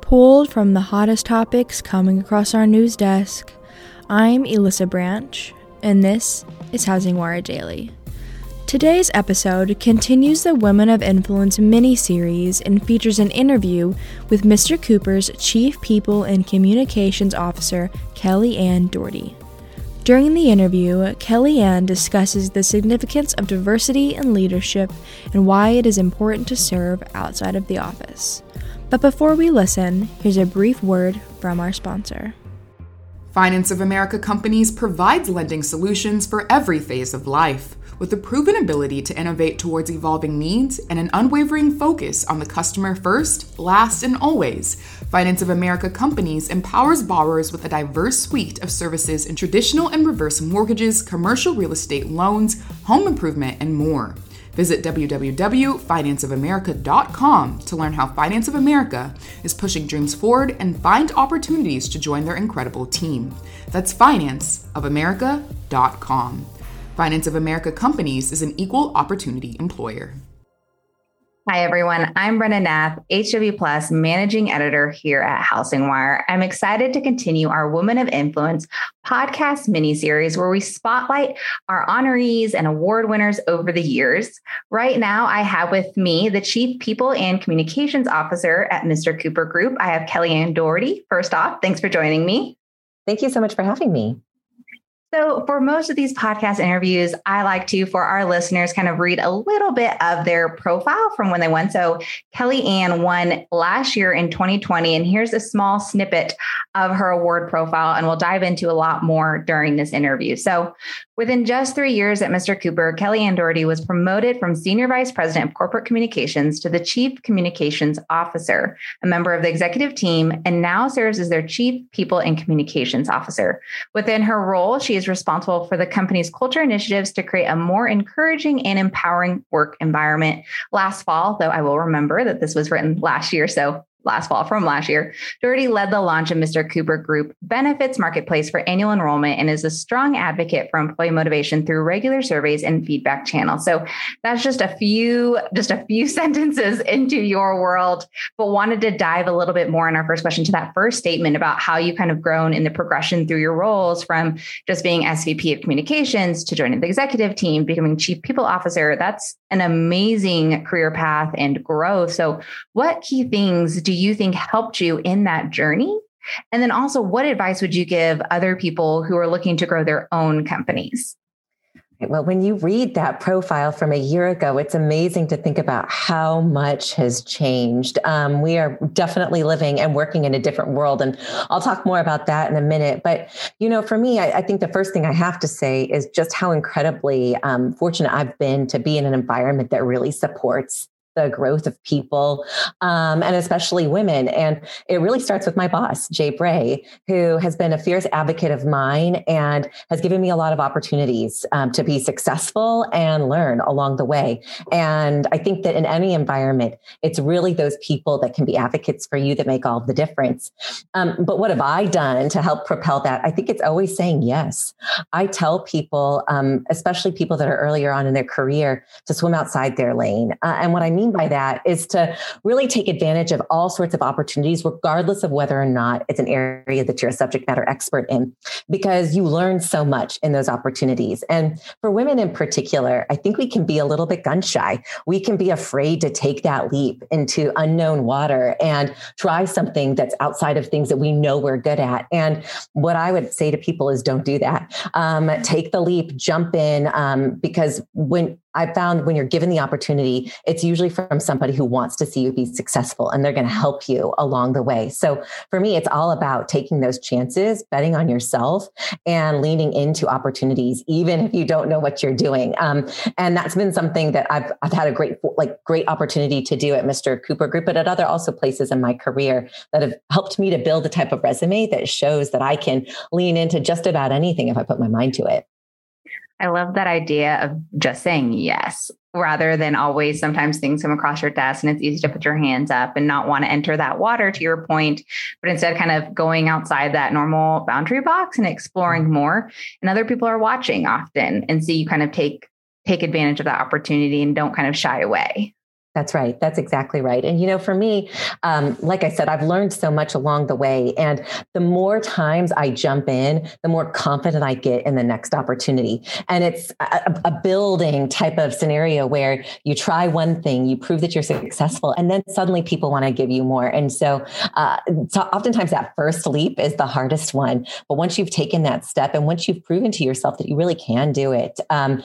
Pulled from the hottest topics coming across our news desk, I'm Elissa Branch, and this is Housing Wire Daily. Today's episode continues the Women of Influence mini series and features an interview with Mr. Cooper's Chief People and Communications Officer, Kelly Ann Doherty. During the interview, Kelly Ann discusses the significance of diversity in leadership and why it is important to serve outside of the office. But before we listen, here's a brief word from our sponsor. Finance of America Companies provides lending solutions for every phase of life. With a proven ability to innovate towards evolving needs and an unwavering focus on the customer first, last, and always, Finance of America Companies empowers borrowers with a diverse suite of services in traditional and reverse mortgages, commercial real estate loans, home improvement, and more. Visit www.financeofamerica.com to learn how Finance of America is pushing dreams forward and find opportunities to join their incredible team. That's financeofamerica.com. Finance of America Companies is an equal opportunity employer. Hi, everyone. I'm Brena Nath, HW Plus Managing Editor here at Housing Wire. I'm excited to continue our Women of Influence podcast mini series where we spotlight our honorees and award winners over the years. Right now, I have with me the Chief People and Communications Officer at Mr. Cooper Group. I have Kelly Ann Doherty. First off, thanks for joining me. Thank you so much for having me. So, for most of these podcast interviews, I like to, for our listeners, kind of read a little bit of their profile from when they won. So, Kelly Ann won last year in 2020, and here's a small snippet of her award profile, and we'll dive into a lot more during this interview. So, within just three years at Mr. Cooper, Kelly Ann Doherty was promoted from Senior Vice President of Corporate Communications to the Chief Communications Officer, a member of the executive team, and now serves as their Chief People and Communications Officer. Within her role, she is responsible for the company's culture initiatives to create a more encouraging and empowering work environment. Last fall, though I will remember that this was written last year, so last fall from last year, Doherty led the launch of Mr. Cooper Group Benefits Marketplace for annual enrollment and is a strong advocate for employee motivation through regular surveys and feedback channels. So that's just a few, just a few sentences into your world, but wanted to dive a little bit more in our first question to that first statement about how you kind of grown in the progression through your roles from just being SVP of communications to joining the executive team, becoming chief people officer. That's an amazing career path and growth. So what key things do you think helped you in that journey? And then also, what advice would you give other people who are looking to grow their own companies? Well, when you read that profile from a year ago, it's amazing to think about how much has changed. Um, we are definitely living and working in a different world. And I'll talk more about that in a minute. But, you know, for me, I, I think the first thing I have to say is just how incredibly um, fortunate I've been to be in an environment that really supports the growth of people um, and especially women. And it really starts with my boss, Jay Bray, who has been a fierce advocate of mine and has given me a lot of opportunities um, to be successful and learn along the way. And I think that in any environment, it's really those people that can be advocates for you that make all the difference. Um, but what have I done to help propel that? I think it's always saying yes. I tell people, um, especially people that are earlier on in their career, to swim outside their lane. Uh, and what I mean by that is to really take advantage of all sorts of opportunities, regardless of whether or not it's an area that you're a subject matter expert in, because you learn so much in those opportunities. And for women in particular, I think we can be a little bit gun shy. We can be afraid to take that leap into unknown water and try something that's outside of things that we know we're good at. And what I would say to people is don't do that. Um, take the leap, jump in, um, because when I found when you're given the opportunity, it's usually from somebody who wants to see you be successful and they're going to help you along the way. So for me, it's all about taking those chances, betting on yourself and leaning into opportunities, even if you don't know what you're doing. Um, and that's been something that I've, I've had a great, like great opportunity to do at Mr. Cooper Group, but at other also places in my career that have helped me to build a type of resume that shows that I can lean into just about anything if I put my mind to it. I love that idea of just saying yes rather than always sometimes things come across your desk and it's easy to put your hands up and not want to enter that water to your point, but instead kind of going outside that normal boundary box and exploring more. And other people are watching often and so you kind of take take advantage of that opportunity and don't kind of shy away. That's right. That's exactly right. And, you know, for me, um, like I said, I've learned so much along the way. And the more times I jump in, the more confident I get in the next opportunity. And it's a, a building type of scenario where you try one thing, you prove that you're successful, and then suddenly people want to give you more. And so, uh, so oftentimes that first leap is the hardest one. But once you've taken that step and once you've proven to yourself that you really can do it, um,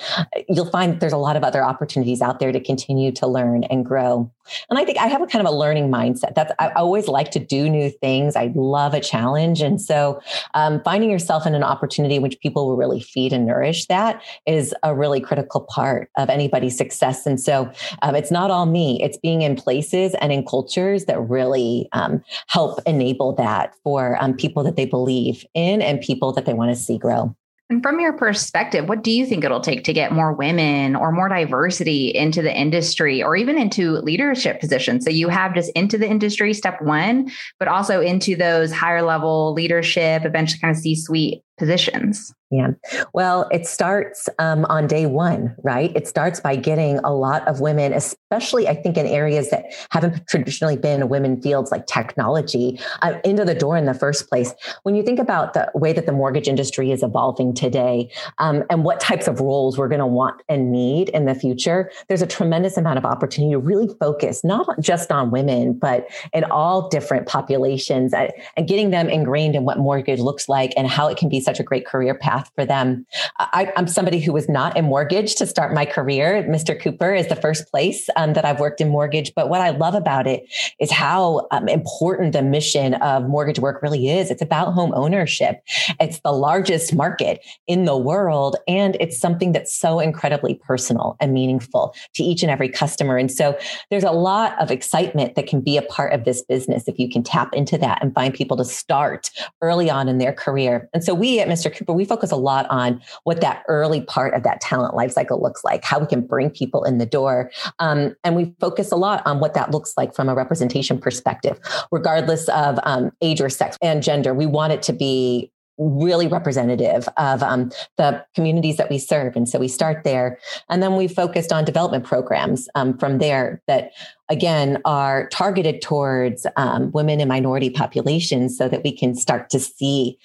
you'll find there's a lot of other opportunities out there to continue to learn and grow. And I think I have a kind of a learning mindset. That's I always like to do new things. I love a challenge, and so um, finding yourself in an opportunity in which people will really feed and nourish that is a really critical part of anybody's success. And so um, it's not all me; it's being in places and in cultures that really um, help enable that for um, people that they believe in and people that they want to see grow. And from your perspective, what do you think it'll take to get more women or more diversity into the industry or even into leadership positions? So you have just into the industry, step one, but also into those higher level leadership, eventually kind of C suite positions. Yeah. Well, it starts um, on day one, right? It starts by getting a lot of women, especially I think in areas that haven't traditionally been women fields like technology, uh, into the door in the first place. When you think about the way that the mortgage industry is evolving today um, and what types of roles we're going to want and need in the future, there's a tremendous amount of opportunity to really focus not just on women, but in all different populations uh, and getting them ingrained in what mortgage looks like and how it can be such a great career path for them. I, am somebody who was not in mortgage to start my career. Mr. Cooper is the first place um, that I've worked in mortgage. But what I love about it is how um, important the mission of mortgage work really is. It's about home ownership. It's the largest market in the world. And it's something that's so incredibly personal and meaningful to each and every customer. And so there's a lot of excitement that can be a part of this business if you can tap into that and find people to start early on in their career. And so we at Mr. Cooper, we focus a lot on what that early part of that talent life cycle looks like, how we can bring people in the door. Um, and we focus a lot on what that looks like from a representation perspective, regardless of um, age or sex and gender. We want it to be really representative of um, the communities that we serve. And so we start there. And then we focused on development programs um, from there that, again, are targeted towards um, women and minority populations so that we can start to see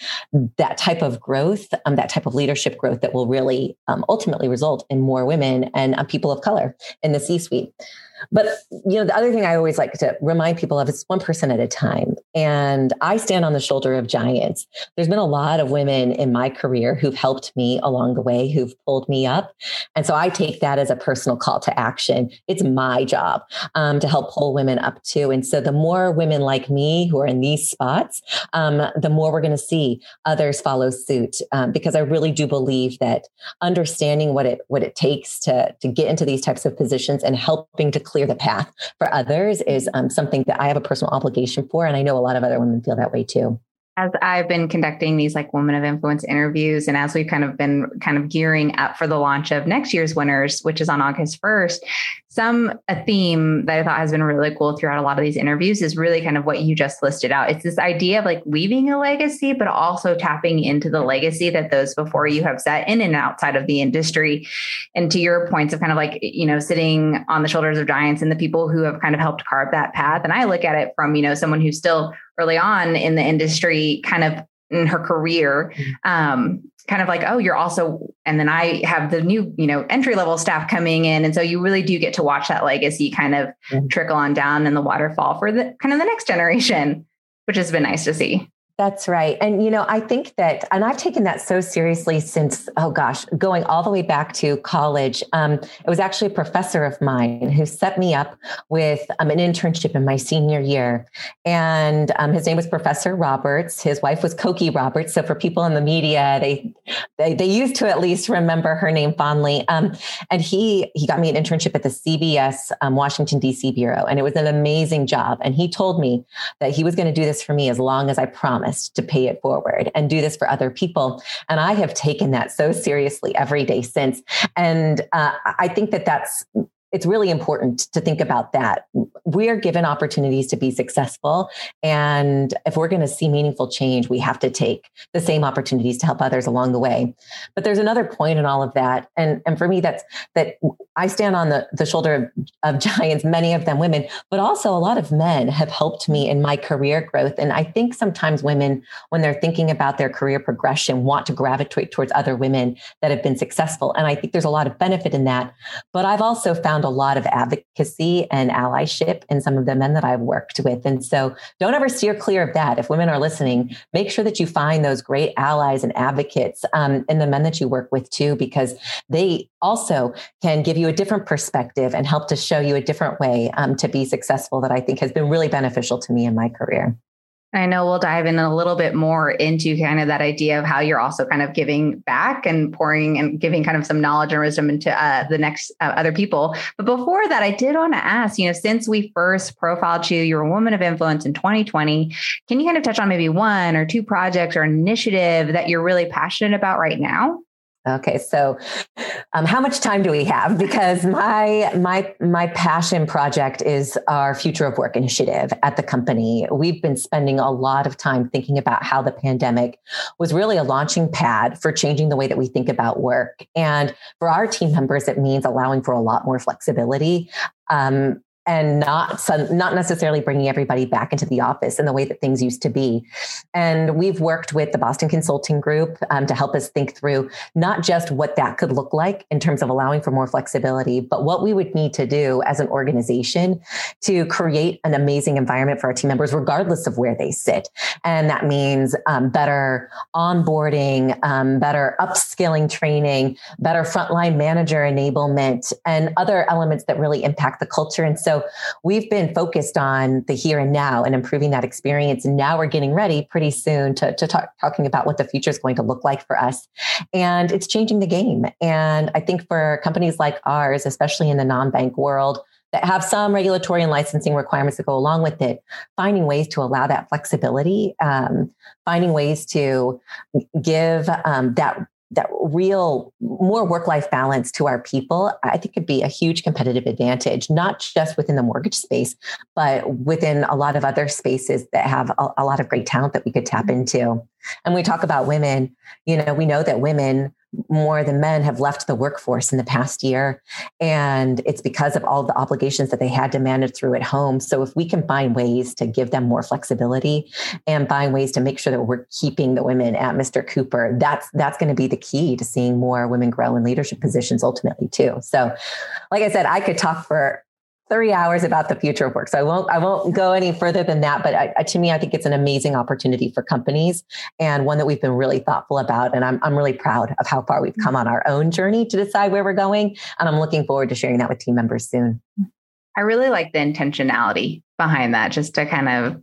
that type of growth, um, that type of leadership growth that will really um, ultimately result in more women and uh, people of color in the C suite. But you know, the other thing I always like to remind people of is one person at a time. And I stand on the shoulder of giants. There's been a lot of women in my career who've helped me along the way, who've pulled me up. And so I take that as a personal call to action. It's my job um, to help pull women up too. And so the more women like me who are in these spots, um, the more we're going to see others follow suit. Um, because I really do believe that understanding what it what it takes to to get into these types of positions and helping to clear the path for others is um, something that I have a personal obligation for. And I know a lot of other women feel that way too as I've been conducting these like women of influence interviews, and as we've kind of been kind of gearing up for the launch of next year's winners, which is on August 1st, some a theme that I thought has been really cool throughout a lot of these interviews is really kind of what you just listed out. It's this idea of like leaving a legacy, but also tapping into the legacy that those before you have set in and outside of the industry. And to your points of kind of like, you know, sitting on the shoulders of giants and the people who have kind of helped carve that path. And I look at it from, you know, someone who's still early on in the industry, kind of in her career, mm-hmm. um, kind of like, oh, you're also, and then I have the new, you know, entry level staff coming in. And so you really do get to watch that legacy kind of mm-hmm. trickle on down in the waterfall for the kind of the next generation, which has been nice to see. That's right. And, you know, I think that, and I've taken that so seriously since, oh gosh, going all the way back to college. Um, it was actually a professor of mine who set me up with um, an internship in my senior year. And um, his name was Professor Roberts. His wife was Cokie Roberts. So for people in the media, they, they, they used to at least remember her name fondly. Um, and he, he got me an internship at the CBS um, Washington, DC Bureau. And it was an amazing job. And he told me that he was going to do this for me as long as I promised to pay it forward and do this for other people. And I have taken that so seriously every day since. And uh, I think that that's it's really important to think about that. We are given opportunities to be successful. And if we're going to see meaningful change, we have to take the same opportunities to help others along the way. But there's another point in all of that. And, and for me, that's that I stand on the, the shoulder of, of giants, many of them women, but also a lot of men have helped me in my career growth. And I think sometimes women, when they're thinking about their career progression, want to gravitate towards other women that have been successful. And I think there's a lot of benefit in that. But I've also found a lot of advocacy and allyship in some of the men that I've worked with. And so don't ever steer clear of that. If women are listening, make sure that you find those great allies and advocates um, in the men that you work with too, because they also can give you a different perspective and help to show you a different way um, to be successful that I think has been really beneficial to me in my career. I know we'll dive in a little bit more into kind of that idea of how you're also kind of giving back and pouring and giving kind of some knowledge and wisdom into uh, the next uh, other people. But before that, I did want to ask, you know, since we first profiled you, you're a woman of influence in 2020. Can you kind of touch on maybe one or two projects or initiative that you're really passionate about right now? Okay, so um, how much time do we have? Because my my my passion project is our future of work initiative at the company. We've been spending a lot of time thinking about how the pandemic was really a launching pad for changing the way that we think about work. And for our team members, it means allowing for a lot more flexibility. Um, and not not necessarily bringing everybody back into the office in the way that things used to be. And we've worked with the Boston Consulting Group um, to help us think through not just what that could look like in terms of allowing for more flexibility, but what we would need to do as an organization to create an amazing environment for our team members, regardless of where they sit. And that means um, better onboarding, um, better upskilling training, better frontline manager enablement, and other elements that really impact the culture. And so we've been focused on the here and now and improving that experience. And now we're getting ready pretty soon to, to talk, talking about what the future is going to look like for us. And it's changing the game. And I think for companies like ours, especially in the non-bank world, that have some regulatory and licensing requirements that go along with it, finding ways to allow that flexibility, um, finding ways to give um, that that real more work life balance to our people, I think could be a huge competitive advantage, not just within the mortgage space, but within a lot of other spaces that have a, a lot of great talent that we could tap mm-hmm. into. And we talk about women, you know, we know that women more than men have left the workforce in the past year. And it's because of all the obligations that they had to manage through at home. So if we can find ways to give them more flexibility and find ways to make sure that we're keeping the women at Mr. Cooper, that's that's going to be the key to seeing more women grow in leadership positions ultimately too. So like I said, I could talk for three hours about the future of work. So I won't I won't go any further than that. But I, to me, I think it's an amazing opportunity for companies and one that we've been really thoughtful about. And I'm I'm really proud of how far we've mm-hmm. come on our own journey to decide where we're going. And I'm looking forward to sharing that with team members soon. I really like the intentionality behind that, just to kind of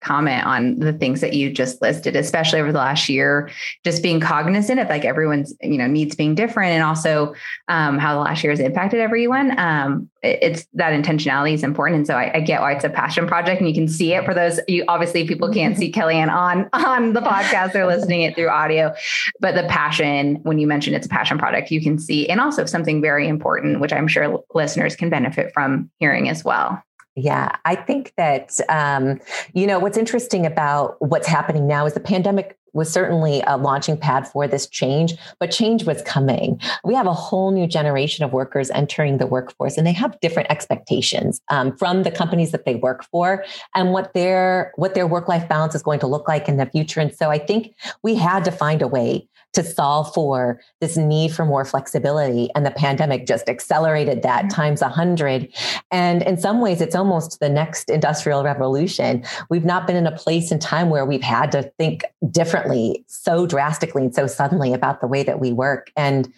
comment on the things that you just listed, especially over the last year, just being cognizant of like everyone's, you know, needs being different and also um, how the last year has impacted everyone. Um, it, it's that intentionality is important. And so I, I, get why it's a passion project and you can see it for those, you obviously people can't see Kellyanne on, on the podcast, they're listening it through audio, but the passion, when you mention it's a passion project, you can see, and also something very important, which I'm sure listeners can benefit from hearing as well. Yeah, I think that, um, you know, what's interesting about what's happening now is the pandemic was certainly a launching pad for this change, but change was coming. We have a whole new generation of workers entering the workforce, and they have different expectations um, from the companies that they work for and what their what their work life balance is going to look like in the future. And so, I think we had to find a way to solve for this need for more flexibility. And the pandemic just accelerated that mm-hmm. times a hundred. And in some ways, it's almost the next industrial revolution. We've not been in a place in time where we've had to think differently so drastically and so suddenly about the way that we work. And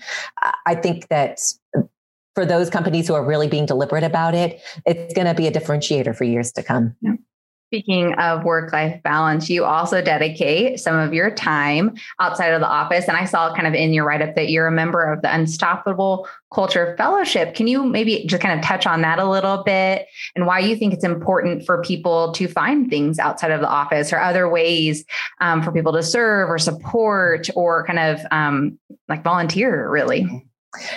I think that for those companies who are really being deliberate about it, it's going to be a differentiator for years to come. Yeah. Speaking of work life balance, you also dedicate some of your time outside of the office. And I saw kind of in your write up that you're a member of the Unstoppable Culture Fellowship. Can you maybe just kind of touch on that a little bit and why you think it's important for people to find things outside of the office or other ways um, for people to serve or support or kind of um, like volunteer, really?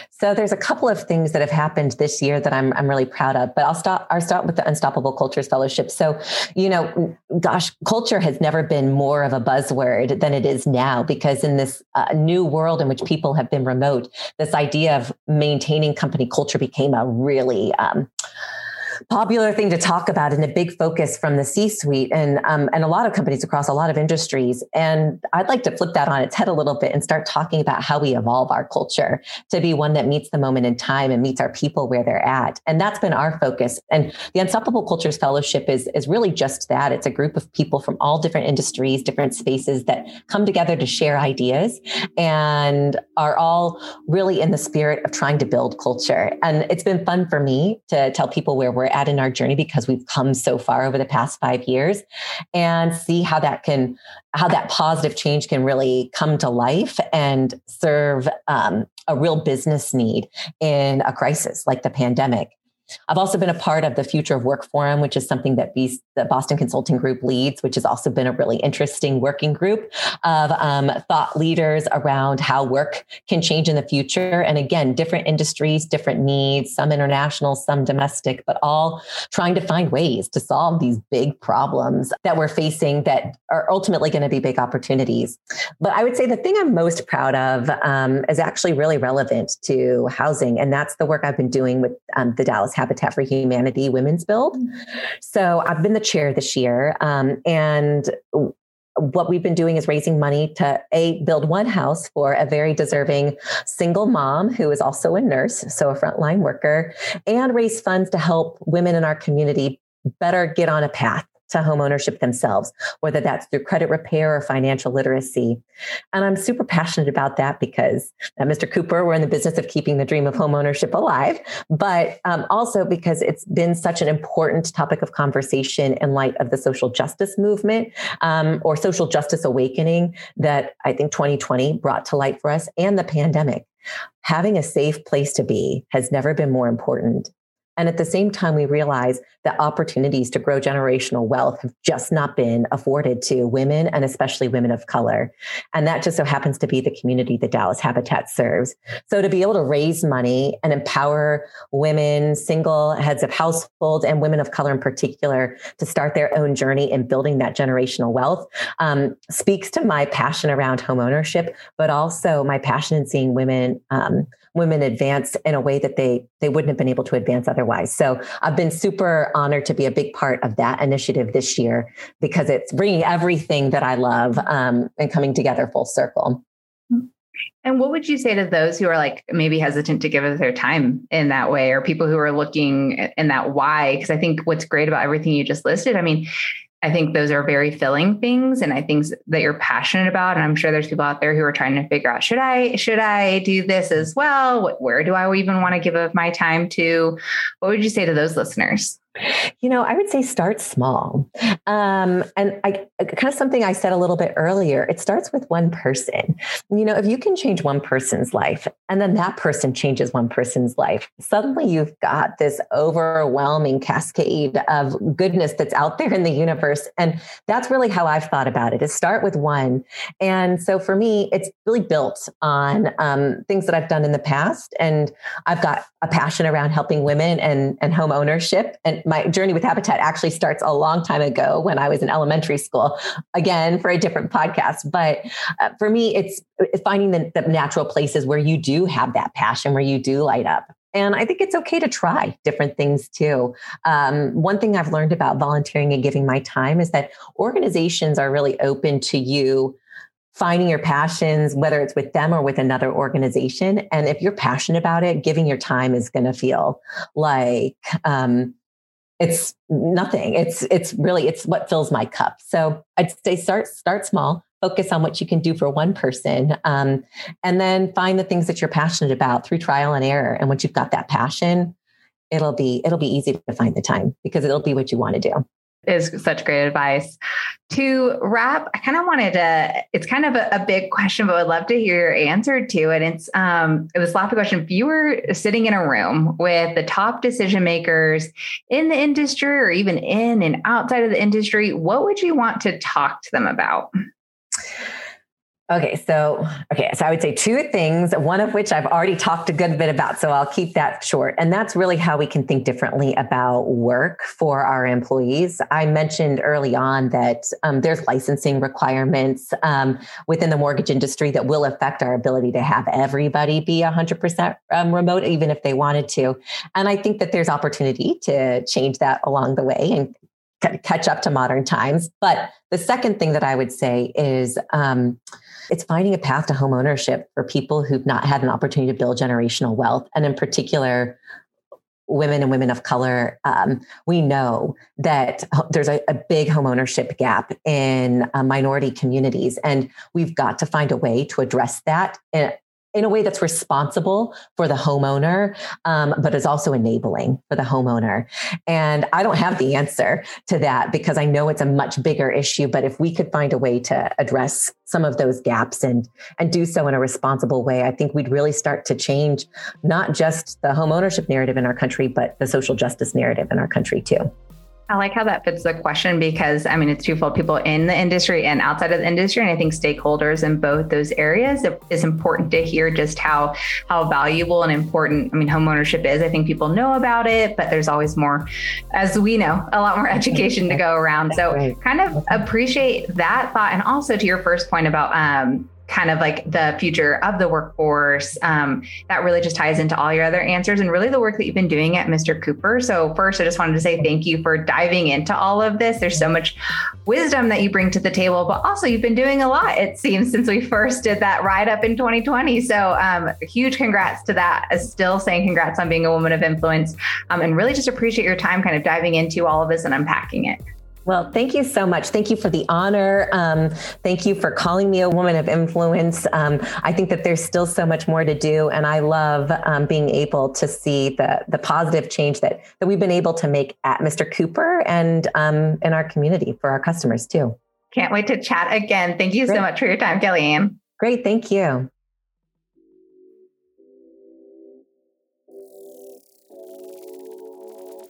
So there's a couple of things that have happened this year that I'm I'm really proud of. But I'll start I'll start with the Unstoppable Cultures Fellowship. So, you know, gosh, culture has never been more of a buzzword than it is now because in this uh, new world in which people have been remote, this idea of maintaining company culture became a really um, popular thing to talk about and a big focus from the C-suite and um, and a lot of companies across a lot of industries. And I'd like to flip that on its head a little bit and start talking about how we evolve our culture to be one that meets the moment in time and meets our people where they're at. And that's been our focus. And the Unstoppable Cultures Fellowship is is really just that. It's a group of people from all different industries, different spaces that come together to share ideas and are all really in the spirit of trying to build culture. And it's been fun for me to tell people where we're at in our journey because we've come so far over the past five years and see how that can how that positive change can really come to life and serve um, a real business need in a crisis like the pandemic I've also been a part of the Future of Work Forum, which is something that the Boston Consulting Group leads, which has also been a really interesting working group of um, thought leaders around how work can change in the future. And again, different industries, different needs, some international, some domestic, but all trying to find ways to solve these big problems that we're facing that are ultimately going to be big opportunities. But I would say the thing I'm most proud of um, is actually really relevant to housing. And that's the work I've been doing with um, the Dallas Habitat for Humanity Women's Build. So I've been the chair this year. Um, and what we've been doing is raising money to a build one house for a very deserving single mom who is also a nurse, so a frontline worker, and raise funds to help women in our community better get on a path to homeownership themselves, whether that's through credit repair or financial literacy. And I'm super passionate about that because at Mr. Cooper, we're in the business of keeping the dream of homeownership alive, but um, also because it's been such an important topic of conversation in light of the social justice movement um, or social justice awakening that I think 2020 brought to light for us and the pandemic. Having a safe place to be has never been more important. And at the same time, we realize that opportunities to grow generational wealth have just not been afforded to women and especially women of color. And that just so happens to be the community that Dallas Habitat serves. So to be able to raise money and empower women, single heads of households, and women of color in particular to start their own journey in building that generational wealth um, speaks to my passion around homeownership, but also my passion in seeing women um, women advance in a way that they they wouldn't have been able to advance otherwise. So I've been super honored to be a big part of that initiative this year because it's bringing everything that I love um, and coming together full circle. And what would you say to those who are like maybe hesitant to give us their time in that way, or people who are looking in that why? Because I think what's great about everything you just listed, I mean, I think those are very filling things and I think that you're passionate about. And I'm sure there's people out there who are trying to figure out, should I, should I do this as well? Where do I even want to give up my time to? What would you say to those listeners? You know, I would say start small. Um, and I kind of something I said a little bit earlier, it starts with one person. You know, if you can change one person's life and then that person changes one person's life, suddenly you've got this overwhelming cascade of goodness that's out there in the universe. And that's really how I've thought about it is start with one. And so for me, it's really built on um, things that I've done in the past. And I've got a passion around helping women and, and home ownership and my journey with Habitat actually starts a long time ago when I was in elementary school, again, for a different podcast. But uh, for me, it's, finding the, the natural places where you do have that passion, where you do light up. And I think it's okay to try different things too. Um, one thing I've learned about volunteering and giving my time is that organizations are really open to you finding your passions, whether it's with them or with another organization. And if you're passionate about it, giving your time is going to feel like um, it's nothing. It's it's really it's what fills my cup. So I'd say start start small. Focus on what you can do for one person, um, and then find the things that you're passionate about through trial and error. And once you've got that passion, it'll be it'll be easy to find the time because it'll be what you want to do is such great advice. To wrap, I kind of wanted to, it's kind of a, a, big question, but I'd love to hear your answer to it. It's um it was last question. If you were sitting in a room with the top decision makers in the industry or even in and outside of the industry, what would you want to talk to them about? Okay, so okay, so I would say two things, one of which I've already talked a good bit about, so I'll keep that short. And that's really how we can think differently about work for our employees. I mentioned early on that um, there's licensing requirements um, within the mortgage industry that will affect our ability to have everybody be 100% um, remote, even if they wanted to. And I think that there's opportunity to change that along the way and catch up to modern times. But the second thing that I would say is um, it's finding a path to home ownership for people who've not had an opportunity to build generational wealth, and in particular, women and women of color. Um, we know that there's a, a, big home ownership gap in uh, minority communities, and we've got to find a way to address that in a way that's responsible for the homeowner, um, but is also enabling for the homeowner. And I don't have the answer to that because I know it's a much bigger issue. But if we could find a way to address some of those gaps and and do so in a responsible way, I think we'd really start to change not just the homeownership narrative in our country, but the social justice narrative in our country too. I like how that fits the question because I mean it's twofold people in the industry and outside of the industry. And I think stakeholders in both those areas it is important to hear just how how valuable and important I mean homeownership is. I think people know about it, but there's always more, as we know, a lot more education to go around. So kind of appreciate that thought. And also to your first point about um, kind of like the future of the workforce. Um, that really just ties into all your other answers and really the work that you've been doing at Mr. Cooper. So, first, I just wanted to say thank you for diving into all of this. There's so much wisdom that you bring to the table, but also you've been doing a lot, it seems, since we first did that ride up in 2020. So, um, huge congrats to that. Still saying congrats on being a woman of influence um, and really just appreciate your time kind of diving into all of this and unpacking it. Well, thank you so much. Thank you for the honor. Um, thank you for calling me a woman of influence. Um, I think that there's still so much more to do, and I love um, being able to see the the positive change that that we've been able to make at Mr. Cooper and um, in our community for our customers too. Can't wait to chat again. Thank you Great. so much for your time, Kellyanne. Great, thank you.